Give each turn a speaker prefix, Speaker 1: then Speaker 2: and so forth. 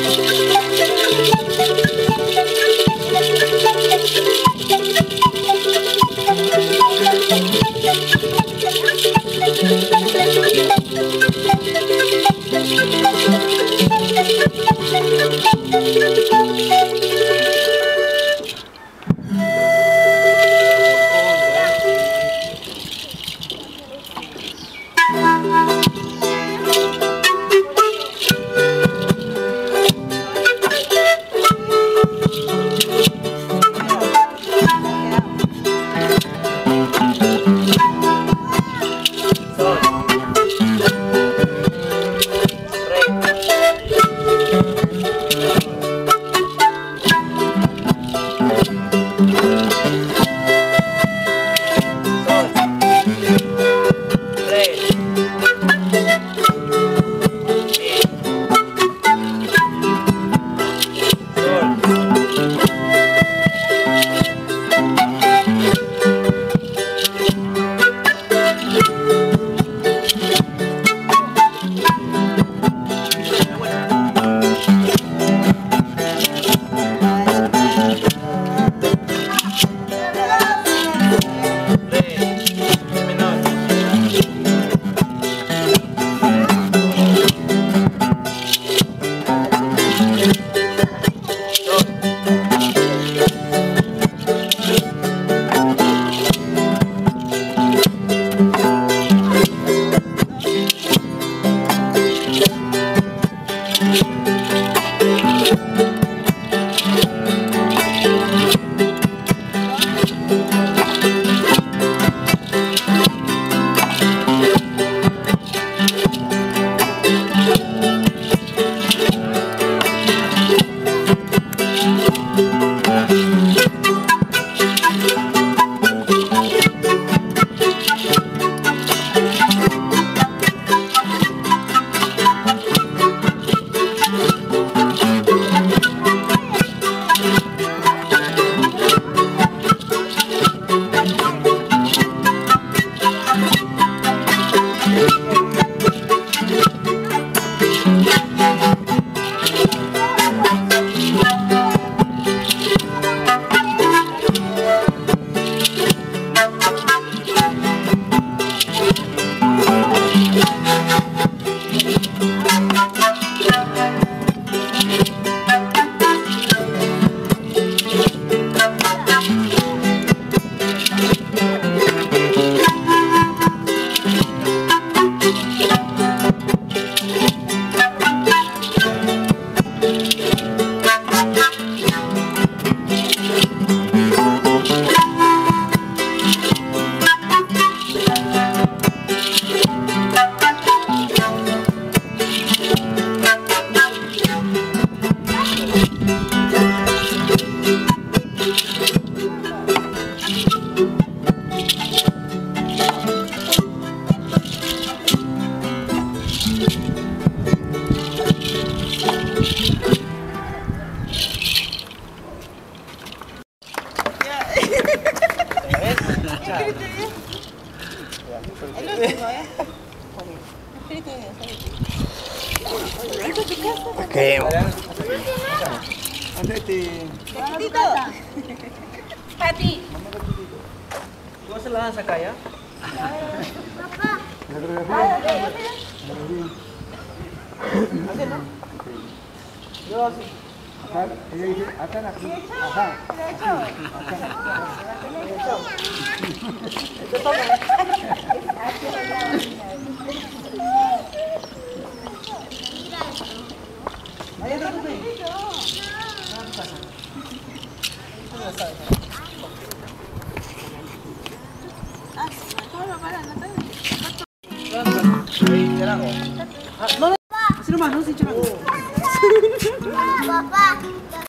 Speaker 1: Thank you. Thank you. Okay. Chiquitito. Pati. ¿Cómo se la vas a sacar ya? Papá.
Speaker 2: Yo así. Acá, acá, acá. Acá. Acá. Sino ba? Sino si Chang?